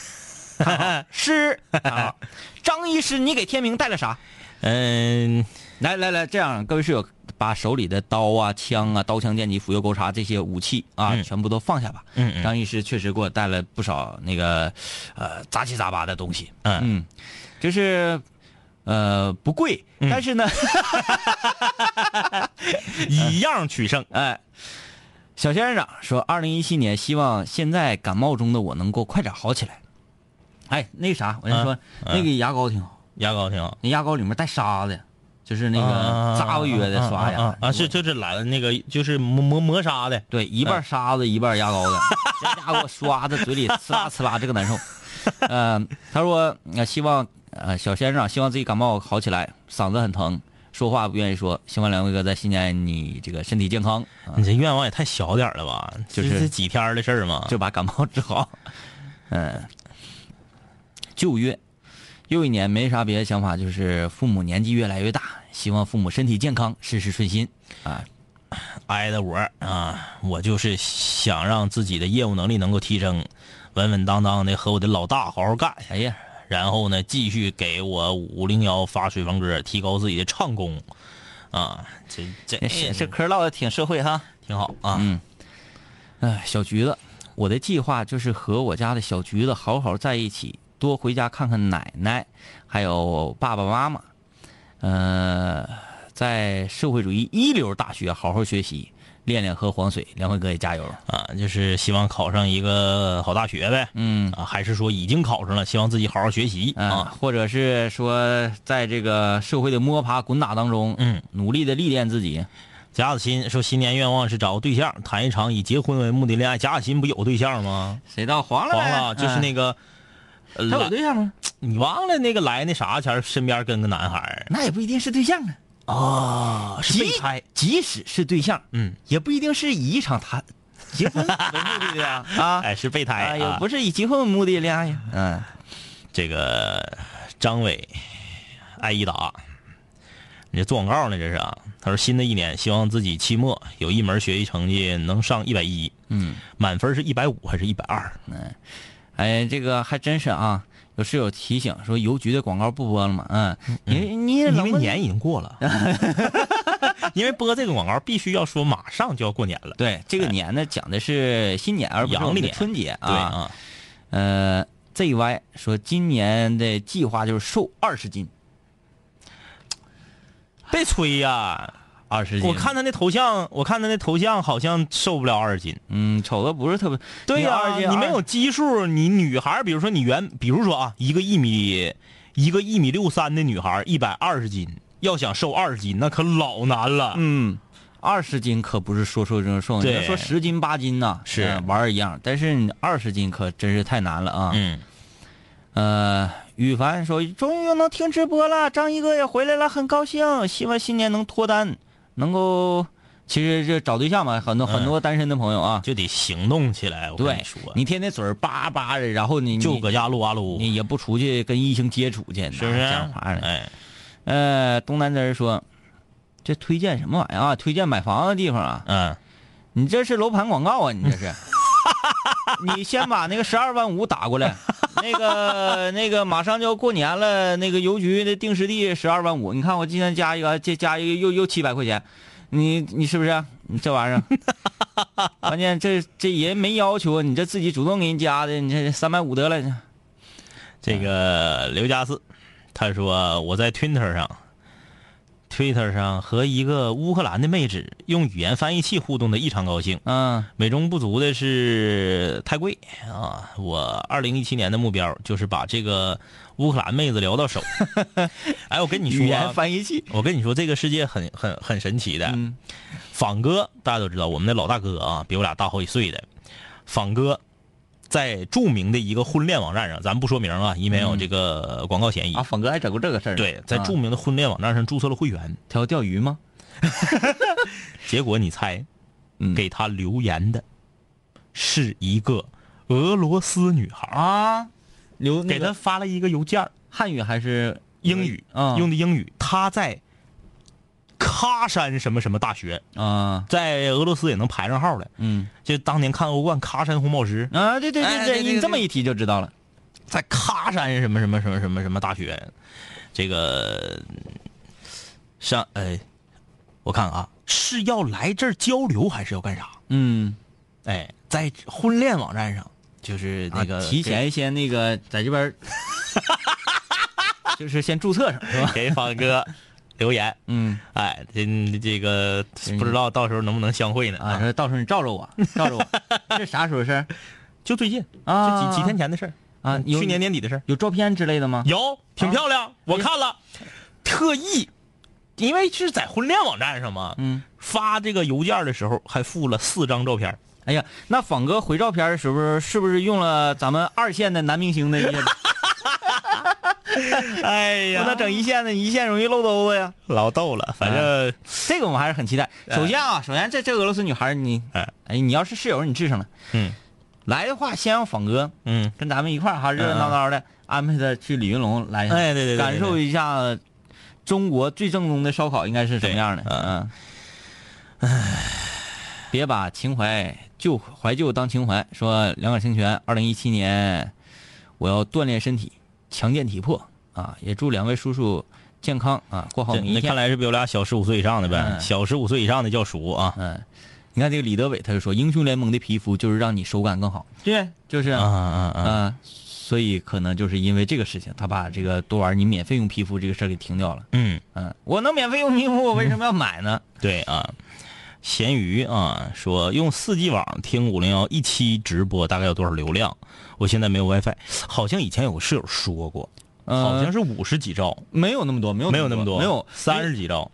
师，叹号 张医师，你给天明带了啥？嗯，来来来，这样各位室友，把手里的刀啊、枪啊、刀枪剑戟斧钺钩叉这些武器啊，嗯全部都放下吧。嗯嗯张医师确实给我带了不少那个呃杂七杂八的东西。嗯嗯，就是呃不贵，嗯但是呢，一样取胜。哎，小先生说，二零一七年希望现在感冒中的我能够快点好起来。哎，那个啥，我跟你说，嗯那个牙膏挺好，牙膏挺好。那牙膏里面带沙子，就是那个扎过约的刷牙啊是就是来那个就是磨磨磨砂的，对，一半沙子一半牙膏的，这家伙刷的嘴里呲啦呲啦，这个难受。呃，他说呃希望呃小先生希望自己感冒好起来，嗓子很疼，说话不愿意说，希望两位哥在新年你这个身体健康，啊你这愿望也太小点了吧？就是几天的事儿嘛。就把感冒治好。嗯，旧月，又一年没啥别的想法，就是父母年纪越来越大，希望父母身体健康，事事顺心啊。挨的我啊，我就是想让自己的业务能力能够提升，稳稳当当的和我的老大好好干下去，哎呀，然后呢，继续给我五零幺发水房歌，提高自己的唱功，啊，这这这这嗑唠的挺社会哈。挺好啊。嗯，哎，小橘子，我的计划就是和我家的小橘子好好在一起，多回家看看奶奶，还有爸爸妈妈。呃，在社会主义一流大学好好学习，练练喝黄水。梁辉哥也加油。啊，就是希望考上一个好大学呗。嗯啊，还是说已经考上了，希望自己好好学习啊，啊。或者是说，在这个社会的摸爬滚打当中，嗯，努力的历练自己。贾子欣说，新年愿望是找个对象，谈一场以结婚为目的恋爱。贾子欣不有对象吗？谁到黄了？黄了，就是那个，他有对象吗？你忘了那个来那啥前身边跟个男孩儿那也不一定是对象啊。哦，是备胎。即使是对象，嗯，也不一定是以一场谈结婚为目的的呀啊。哎，是备胎啊，也啊。不是以结婚为目的的恋爱呀。嗯，这个张伟，艾依达，你这做广告呢？这是啊。他说新的一年希望自己期末有一门学习成绩能上一百一，嗯，满分是一百五还是一百二？哎，这个还真是啊。有室友提醒说邮局的广告不播了吗？嗯，你你因为年已经过了，因为播这个广告必须要说马上就要过年了。对这个年呢讲的是新年，而不是春节啊。对啊，呃，ZY 说今年的计划就是瘦二十斤，别吹呀！二十斤。我看他那头像，我看他那头像好像瘦不了二十斤。嗯，瞅着不是特别。对呀、你没有基数，你女孩儿，比如说你原，比如说啊，一个一米，一个一米六三的女孩儿，一百二十斤，要想瘦二十斤，那可老难了。嗯，二十斤可不是说瘦就能瘦，你对要说十斤八斤呐，是呃玩儿一样，但是你二十斤可真是太难了啊。嗯，呃，羽凡说终于又能听直播了，张一哥也回来了，很高兴，希望新年能脱单，能够。其实这找对象嘛，很多、很多单身的朋友啊，就得行动起来。我跟你说，你天天嘴儿叭叭的，然后你你就搁家撸啊撸，你也不出去跟异性接触去，是不是？讲话呢？哎，呃，东南枝儿说，这推荐什么玩意儿啊？推荐买房的地方啊？嗯，你这是楼盘广告啊？你这是？你先把那个十二万五打过来，那个那个马上就要过年了，那个邮局的定时地十二万五，你看我今天加一个，这加一个又又七百块钱，你你是不是？你这玩意儿，关键这这人没要求，你这自己主动给人加的，你这三百五得了。这个刘家四，他说我在 Twitter 上，Twitter 上和一个乌克兰的妹纸用语言翻译器互动的异常高兴。嗯美中不足的是太贵啊！我二零一七年的目标就是把这个乌克兰妹子聊到手。哎，我跟你说、语言啊，翻译器。我跟你说，这个世界很很很神奇的。嗯仿哥大家都知道，我们的老大哥啊，比我俩大好几岁的。仿哥在著名的一个婚恋网站上，咱不说名啊，以免有这个广告嫌疑。啊，峰哥还整过这个事儿。对，在啊著名的婚恋网站上注册了会员，他要钓鱼吗？结果你猜，嗯给他留言的是一个俄罗斯女孩，啊，留给他发了一个邮件，汉语还是英语啊？用的英语，他在喀山什么什么大学，啊在俄罗斯也能排上号了。嗯就当年看欧冠喀山红宝石，啊，对对对哎对你这么一提就知道了。在喀山什么什么什么什么什么大学，这个上哎，我看看啊，是要来这儿交流还是要干啥？嗯，哎，在婚恋网站上，就是那个、啊提前先那个在这边，就是先注册上是吧？给方哥留言，嗯哎，这这个不知道到时候能不能相会呢？啊，说到时候你罩着我，罩着我，这啥时候的事儿就最近，啊？就几几天前的事儿啊？有去年年底的事儿。有照片之类的吗？有，挺漂亮，我看了，特意，因为是在婚恋网站上嘛，嗯，发这个邮件的时候还附了四张照片。哎呀，那仿哥回照片的时候，是不是用了咱们二线的男明星的一些？哎呀，那整一线的，一线容易漏兜子呀。老逗了，反正这个我们还是很期待。首先啊，首先这这俄罗斯女孩，你哎哎，你要是室友，你治上了。嗯来的话，先让仿哥嗯，跟咱们一块儿哈，热热闹闹的安排他去李云龙来一下，哎对对对对感受一下中国最正宗的烧烤应该是什么样的。嗯嗯，唉，别把情怀旧怀旧当情怀。说两杆清泉，二零一七年我要锻炼身体，强健体魄啊！也祝两位叔叔健康啊，过好每一天那看。来是比我俩小十五岁以上的呗，嗯小十五岁以上的叫叔啊嗯，你看这个李德伟，他就说英雄联盟的皮肤就是让你手感更好，对，就是啊啊啊！嗯，所以可能就是因为这个事情，他把这个多玩你免费用皮肤这个事儿给停掉了。嗯，嗯，我能免费用皮肤，我为什么要买呢？对啊。咸鱼啊，说用四 G 网听五零幺一期直播大概有多少流量？我现在没有 WiFi，好像以前有个室友说过，呃好像是五十几兆，没有那么多，没有没有那么多，没有三十几兆。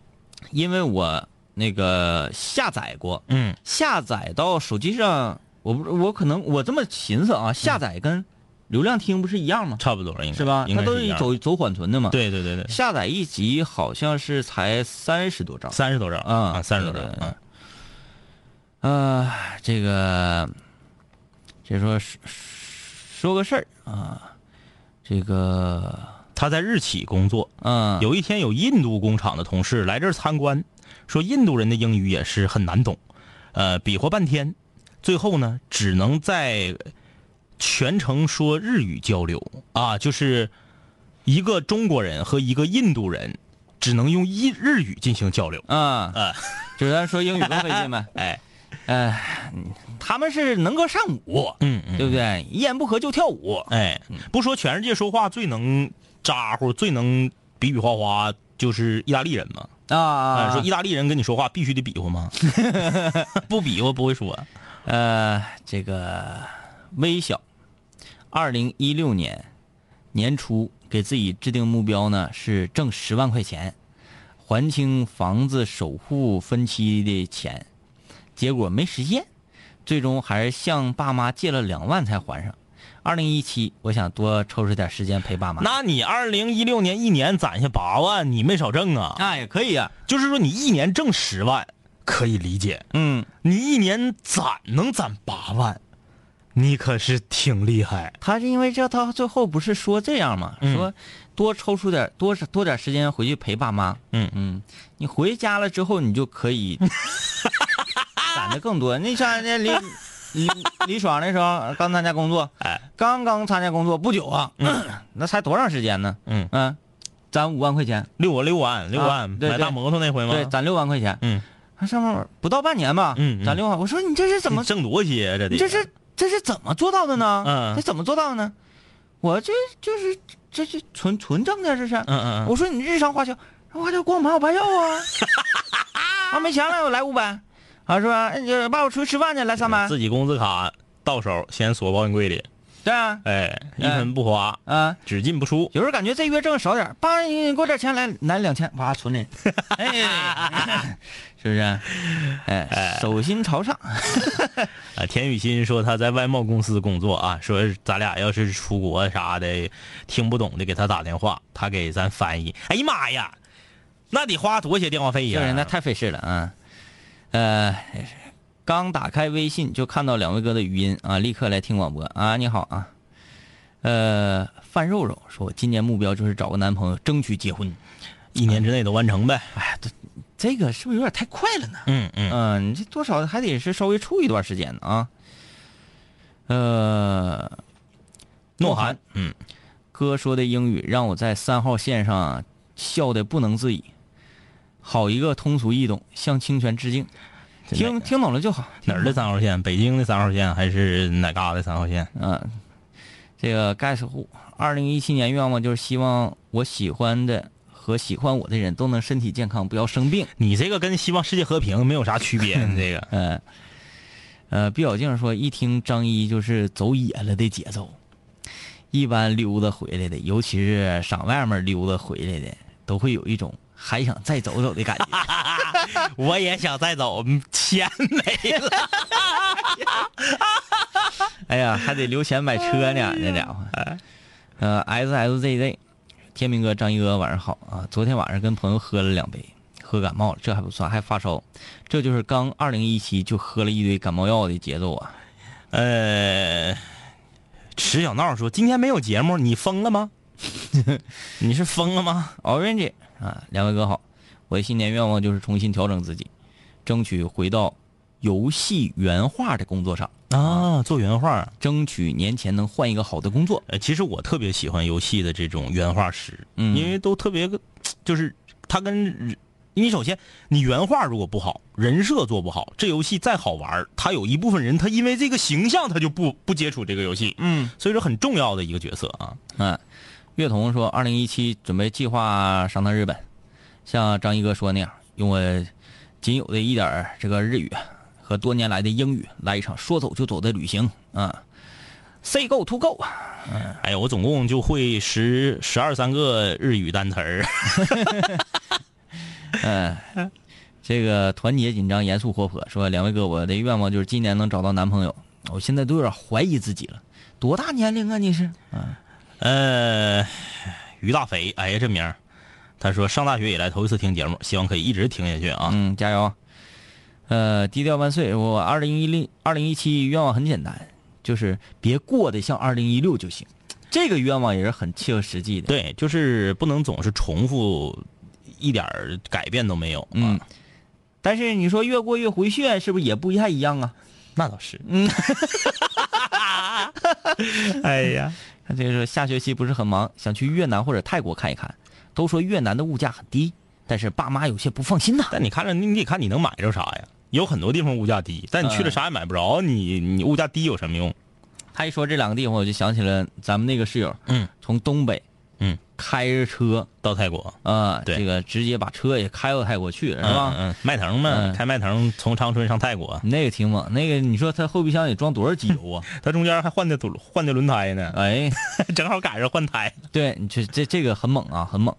因为我那个下载过，嗯下载到手机上，我不我可能我这么寻思啊，下载跟流量听不是一样吗？差不多应该是吧？它都是走走缓存的嘛。，对对对对，下载一集好像是才三十多兆。三十多兆啊啊，三十多兆对对对啊。啊，这个，这说说说个事儿啊，这个，他在日企工作，嗯，有一天有印度工厂的同事来这儿参观，说印度人的英语也是很难懂，呃，比划半天，最后呢只能在全程说日语交流啊，就是一个中国人和一个印度人只能用一日语进行交流。啊啊，就是咱说英语更费劲呗。哎，哎，他们是能歌善舞，嗯嗯，对不对？一言不合就跳舞。哎，不说全世界说话最能咋呼、最能比比划划，就是意大利人嘛。啊啊，说意大利人跟你说话必须得比划吗？不比划 不会说。呃，这个微小，二零一六年年初给自己制定目标呢是挣十万块钱，还清房子首付分期的钱，结果没实现，最终还是向爸妈借了两万才还上。二零一七，我想多抽出点时间陪爸妈。那你二零一六年一年攒下八万，你没少挣啊。那也可以啊，就是说你一年挣十万可以理解，嗯，你一年攒能攒八万，你可是挺厉害。他是因为这，他最后不是说这样吗？嗯说多抽出点多多点时间回去陪爸妈。嗯嗯，你回家了之后，你就可以攒的更多。你像那李 李李爽那时候刚参加工作，哎，刚刚参加工作不久啊，那才多长时间呢？嗯嗯，攒五万块钱，六万六万六万，买大摩托那回吗？对，攒六万块钱。嗯，他上面不到半年吧，嗯嗯攒六万。我说你这是怎么挣多些啊这得？这是这是怎么做到的呢？嗯这怎么做到的呢？我这就是这是纯纯挣的，这是。嗯嗯嗯，我说你日常花销，花销光买我白药 啊，啊没钱了我来五百，啊说？哎你爸我出去吃饭去，来三百，自己工资卡到手先锁保险柜里，对啊，哎，一分不花，啊，只进不出。有时候感觉这月挣少点，爸你给我点钱来来两千，哇存里，哎，是不是？哎，手心朝上，啊，田雨欣说他在外贸公司工作啊，说咱俩要是出国啥的听不懂的，给他打电话，他给咱翻译。哎呀妈呀，那得花多些电话费呀！这人那太费事了啊。呃，刚打开微信就看到两位哥的语音啊，立刻来听广播啊。你好啊，呃，范肉肉说，我今年目标就是找个男朋友，争取结婚。一年之内都完成呗。哎呀，这这个是不是有点太快了呢？嗯嗯，嗯，你这多少还得是稍微处一段时间呢啊。呃，诺涵，嗯，哥说的英语让我在三号线上笑的不能自已。好一个通俗易懂，向清泉致敬。听听懂了就好。哪儿的三号线？北京的三号线还是哪嘎的三号线？嗯，这个盖世户，二零一七年愿望就是希望我喜欢的和和喜欢我的人都能身体健康，不要生病。你这个跟希望世界和平没有啥区别，你这个嗯，呃，毕小静说，一听张一就是走野了的节奏，一般溜达回来的，尤其是上外面溜达回来的，都会有一种还想再走走的感觉。我也想再走，嗯钱没了。哎呀，还得留钱买车呢，那家伙。呃，S S Z Z，天明哥、张一哥，晚上好啊！昨天晚上跟朋友喝了两杯，喝感冒了，这还不算，还发烧，这就是刚二零一七就喝了一堆感冒药的节奏啊！呃，池小闹说今天没有节目，你疯了吗？你是疯了吗？Orange 啊，两位哥好，我的新年愿望就是重新调整自己，争取回到游戏原画的工作上，啊，做原画。争取年前能换一个好的工作。呃，其实我特别喜欢游戏的这种原画师，嗯因为都特别，就是他跟人，因为首先你原画如果不好，人设做不好，这游戏再好玩儿，他有一部分人他因为这个形象他就不不接触这个游戏，嗯所以说很重要的一个角色啊。嗯，乐童说，二零一七准备计划上趟日本，像张一哥说那样，用我仅有的一点这个日语和多年来的英语，来一场说走就走的旅行啊。Say go to go，哎呀，我总共就会十十二三个日语单词儿，嗯，这个团结紧张、严肃活泼，说两位哥，我的愿望就是今年能找到男朋友。我现在都有点怀疑自己了，多大年龄啊你是？呃，于大肥，哎呀这名儿，他说上大学以来头一次听节目，希望可以一直听下去啊。嗯，加油！呃，低调万岁！我二零一零、二零一七愿望很简单，就是别过得像二零一六就行。这个愿望也是很切合实际的。，对，就是不能总是重复，一点儿改变都没有。嗯啊，但是你说越过越回旋，是不是也不太一样啊？那倒是。嗯，哎呀，他这个说下学期不是很忙，想去越南或者泰国看一看。都说越南的物价很低，但是爸妈有些不放心呐。但你看着，你你得看你能买着啥呀？有很多地方物价低，但你去了啥也买不着，你你物价低有什么用？他一说这两个地方，我就想起了咱们那个室友，嗯，从东北，嗯，开着车到泰国啊、对这个直接把车也开到泰国去了，是吧？嗯，嗯迈腾嘛，嗯开迈腾从长春上泰国，那个挺猛，那个你说他后备箱得装多少机油啊？他中间还换的轮换的轮胎呢，哎，正好赶上换胎。对你这这这个很猛啊，很猛。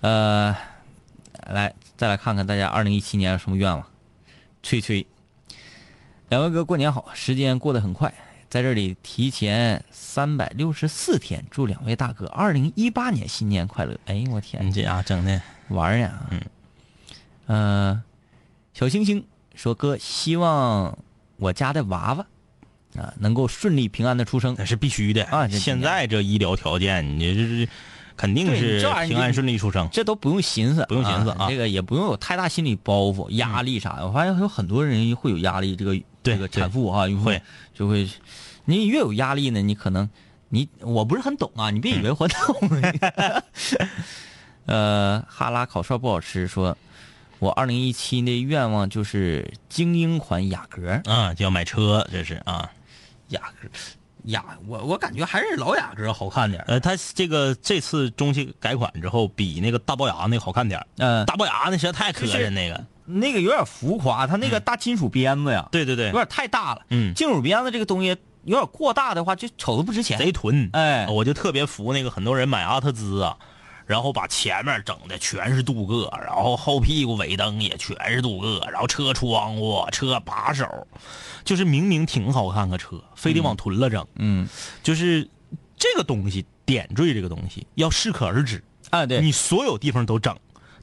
呃，来再来看看大家二零一七年有什么愿望？吹吹，两位哥过年好，时间过得很快，在这里提前三百六十四天，祝两位大哥二零一八年新年快乐！哎，我天你，这啊整的，玩儿呀！嗯，呃，小星星说哥，希望我家的娃娃啊能够顺利平安的出生。那是必须的啊现在这医疗条件，你这是肯定对是平安顺利出生。这都不用寻思，不用寻思啊这个也不用有太大心理包袱、压力啥的。我发现有很多人会有压力，这个对这个产妇啊，会就会，你越有压力呢，你可能你我不是很懂啊，你别以为我懂。呃，哈拉烤串不好吃，说我二零一七的愿望就是精英款雅阁，啊，就要买车，这是啊。雅阁，雅，我我感觉还是老雅阁好看点儿。呃，它这个这次中期改款之后，比那个大龅牙那个好看点儿嗯、大龅牙那实在太磕碜，那个。那个有点浮夸，它那个大金属鞭子呀，对对对有，点太大了。嗯金属鞭子这个东西有点过大的话，就瞅着不值钱。贼囤。哎我就特别服那个很多人买阿特兹啊，然后把前面整的全是镀铬，然后后屁股尾灯也全是镀铬，然后车窗户、车把手，就是明明挺好看个车，非得往囤了整。嗯就是这个东西点缀这个东西要适可而止，啊，对，你所有地方都整，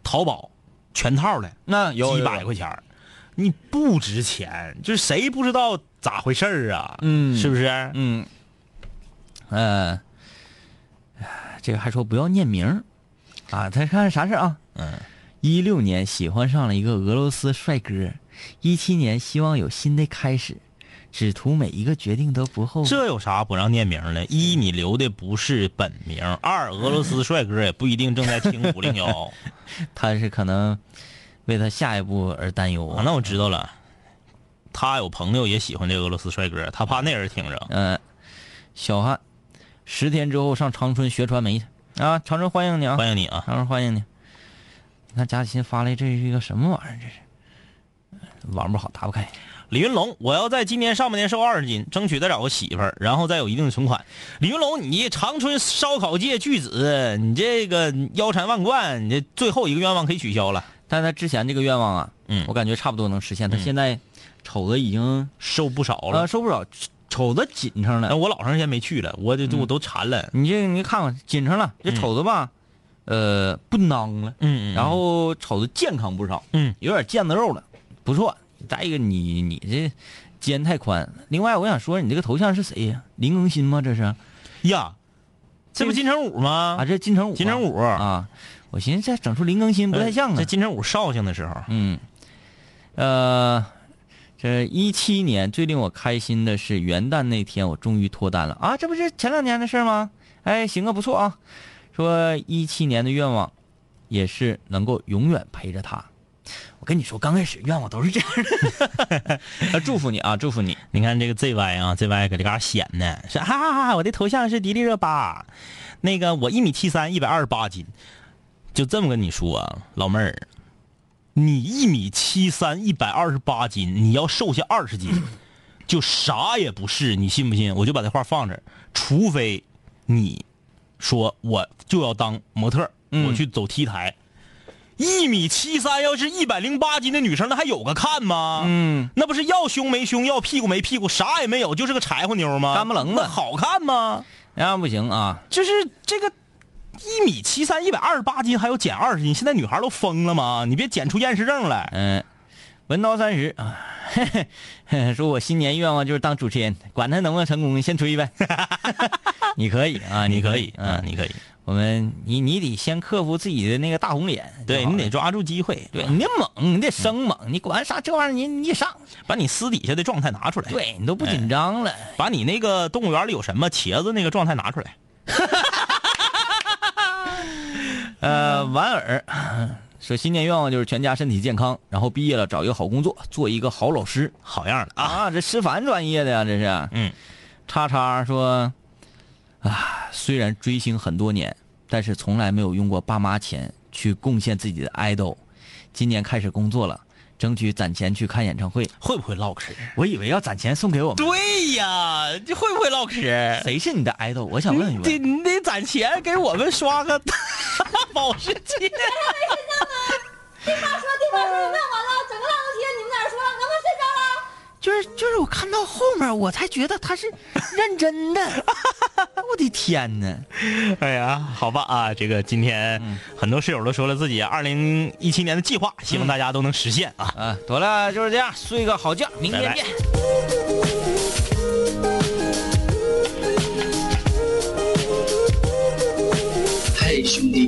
淘宝全套的那有几百块钱儿。你不值钱，就是谁不知道咋回事儿啊？嗯。是不是？嗯，呃，这个还说不要念名儿。啊，他看啥事儿啊？嗯，一六年喜欢上了一个俄罗斯帅哥，一七年希望有新的开始，只图每一个决定都不后悔。这有啥不让念名的？一，你留的不是本名；二，俄罗斯帅哥也不一定正在听五零幺。他是可能为他下一步而担忧啊，那我知道了。他有朋友也喜欢这俄罗斯帅哥，他怕那人听着。嗯、小汉，十天之后上长春学传媒去。啊，长春欢迎你啊，欢迎你啊！长春欢迎你。你看贾喜新发来这是一个什么玩意儿？这是网不好，打不开。李云龙，我要在今年上半年瘦二十斤，争取再找个媳妇儿，然后再有一定的存款。李云龙，你长春烧烤界巨子，你这个腰缠万贯，你这最后一个愿望可以取消了。但他之前这个愿望啊，嗯我感觉差不多能实现。他现在瞅着已经瘦不少了呃，收不少，瞅着紧上了。但我老长时间没去了，我这我都馋了。你这你看看紧上了，这瞅着吧，呃，不囊了，嗯嗯然后瞅着健康不少，嗯，有点腱子肉了，不错。再一个你你这肩太宽。另外我想说，你这个头像是谁呀？林更新吗？这是呀，这不金城武吗？啊，这金城武啊，金城武啊，我寻思这整出林更新不太像啊这。金城武绍兴的时候，嗯，呃，这一七年最令我开心的是元旦那天，我终于脱单了啊！这不是前两年的事吗？哎，行啊，不错啊。说一七年的愿望，也是能够永远陪着他。我跟你说，刚开始愿望都是这样的。啊 祝福你啊，祝福你。你看这个 ZY 啊，ZY 搁这嘎显呢，是哈哈哈哈，我的头像是迪丽热巴，那个我一米七三，一百二十八斤，就这么跟你说啊，老妹儿，你一米七三，一百二十八斤，你要瘦下二十斤，就啥也不是，你信不信？我就把这话放这儿，除非你说我就要当模特，嗯我去走 T 台。一米七三，要是一百零八斤的女生，那还有个看吗？嗯，那不是要胸没胸，要屁股没屁股，啥也没有，就是个柴火妞吗？干不楞的那好看吗？那样不行啊。就是这个一米七三，一百二十八斤，还有减二十斤，现在女孩都疯了吗？你别减出厌食症来。嗯，文刀三十啊，嘿嘿嘿说我新年愿望就是当主持人，管他能不能成功，先吹呗。你可以啊，你可以，嗯嗯，，你可以，我们你你得先克服自己的那个大红脸，对你得抓住机会，对你得猛，你得生猛，你管啥这玩意儿你你得上，把你私底下的状态拿出来，，对你都不紧张了。把你那个动物园里有什么茄子那个状态拿出来。呃，婉儿说新年愿望就是全家身体健康，然后毕业了找一个好工作，做一个好老师好样的啊！啊，这师范专业的呀，这是。嗯，叉叉说，啊，虽然追星很多年，但是从来没有用过爸妈钱去贡献自己的 idol。今年开始工作了，争取攒钱去看演唱会。会不会唠嗑？我以为要攒钱送给我们。对呀，这会不会唠嗑？谁是你的 idol？我想问一你得问。你得攒钱给我们刷个 保时捷。地方说地方说，问完了，整个浪头贴，你们在这说？就是就是，我看到后面我才觉得他是认真的。我的天哪！哎呀，好吧啊，这个今天很多室友都说了自己二零一七年的计划，希望大家都能实现啊。啊，得了，就是这样，睡个好觉，明天拜拜见。嘿，兄弟，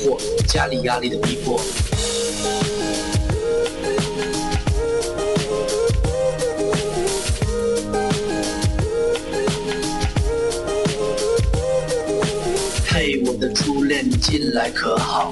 惑，家里压力的逼迫。嘿，我的初恋，你近来可好？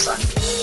三。